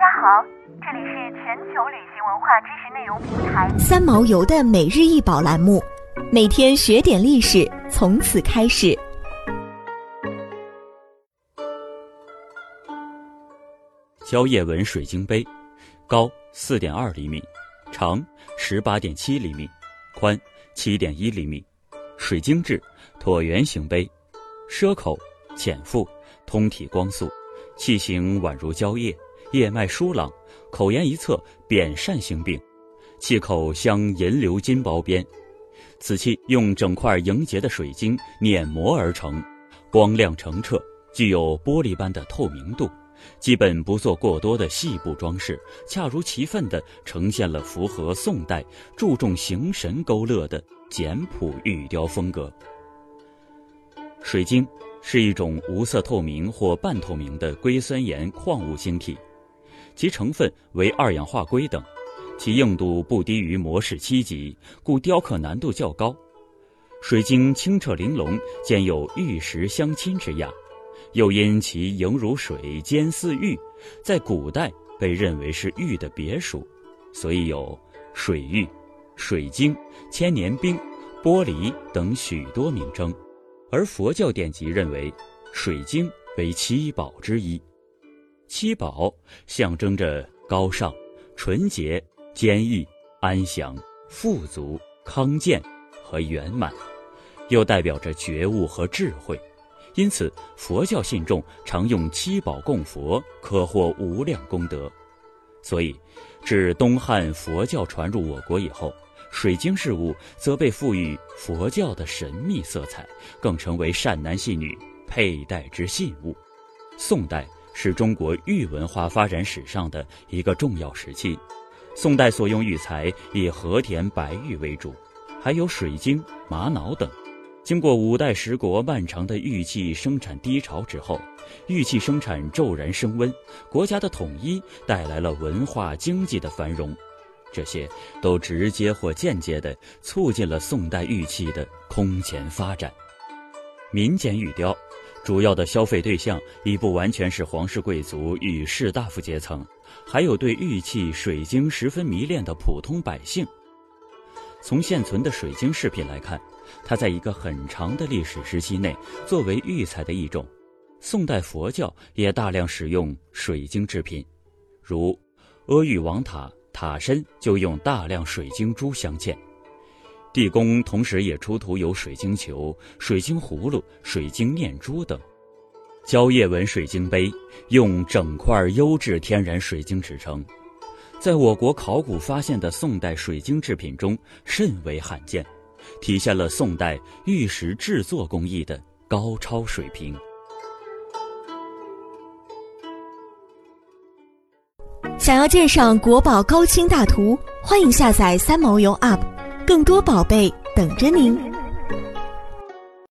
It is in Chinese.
家好，这里是全球旅行文化知识内容平台三毛游的每日一宝栏目，每天学点历史，从此开始。蕉叶纹水晶杯，高四点二厘米，长十八点七厘米，宽七点一厘米，水晶质，椭圆形杯，奢口，浅腹，通体光素，器形宛如蕉叶。叶脉疏朗，口沿一侧扁扇形柄，器口镶银鎏金包边。此器用整块莹洁的水晶碾磨而成，光亮澄澈，具有玻璃般的透明度。基本不做过多的细部装饰，恰如其分地呈现了符合宋代注重形神勾勒的简朴玉雕风格。水晶是一种无色透明或半透明的硅酸盐矿物晶体。其成分为二氧化硅等，其硬度不低于模式七级，故雕刻难度较高。水晶清澈玲珑，兼有玉石相亲之雅，又因其莹如水，坚似玉，在古代被认为是玉的别属，所以有水玉、水晶、千年冰、玻璃等许多名称。而佛教典籍认为，水晶为七宝之一。七宝象征着高尚、纯洁、坚毅、安详、富足、康健和圆满，又代表着觉悟和智慧，因此佛教信众常用七宝供佛，可获无量功德。所以，至东汉佛教传入我国以后，水晶饰物则被赋予佛教的神秘色彩，更成为善男信女佩戴之信物。宋代。是中国玉文化发展史上的一个重要时期。宋代所用玉材以和田白玉为主，还有水晶、玛瑙等。经过五代十国漫长的玉器生产低潮之后，玉器生产骤然升温，国家的统一带来了文化经济的繁荣，这些都直接或间接地促进了宋代玉器的空前发展。民间玉雕。主要的消费对象已不完全是皇室贵族与士大夫阶层，还有对玉器、水晶十分迷恋的普通百姓。从现存的水晶饰品来看，它在一个很长的历史时期内作为玉材的一种。宋代佛教也大量使用水晶制品，如阿育王塔塔身就用大量水晶珠镶嵌。地宫同时也出土有水晶球、水晶葫芦、水晶念珠等。蕉叶纹水晶杯用整块优质天然水晶制成，在我国考古发现的宋代水晶制品中甚为罕见，体现了宋代玉石制作工艺的高超水平。想要鉴赏国宝高清大图，欢迎下载三毛游 App。更多宝贝等着您。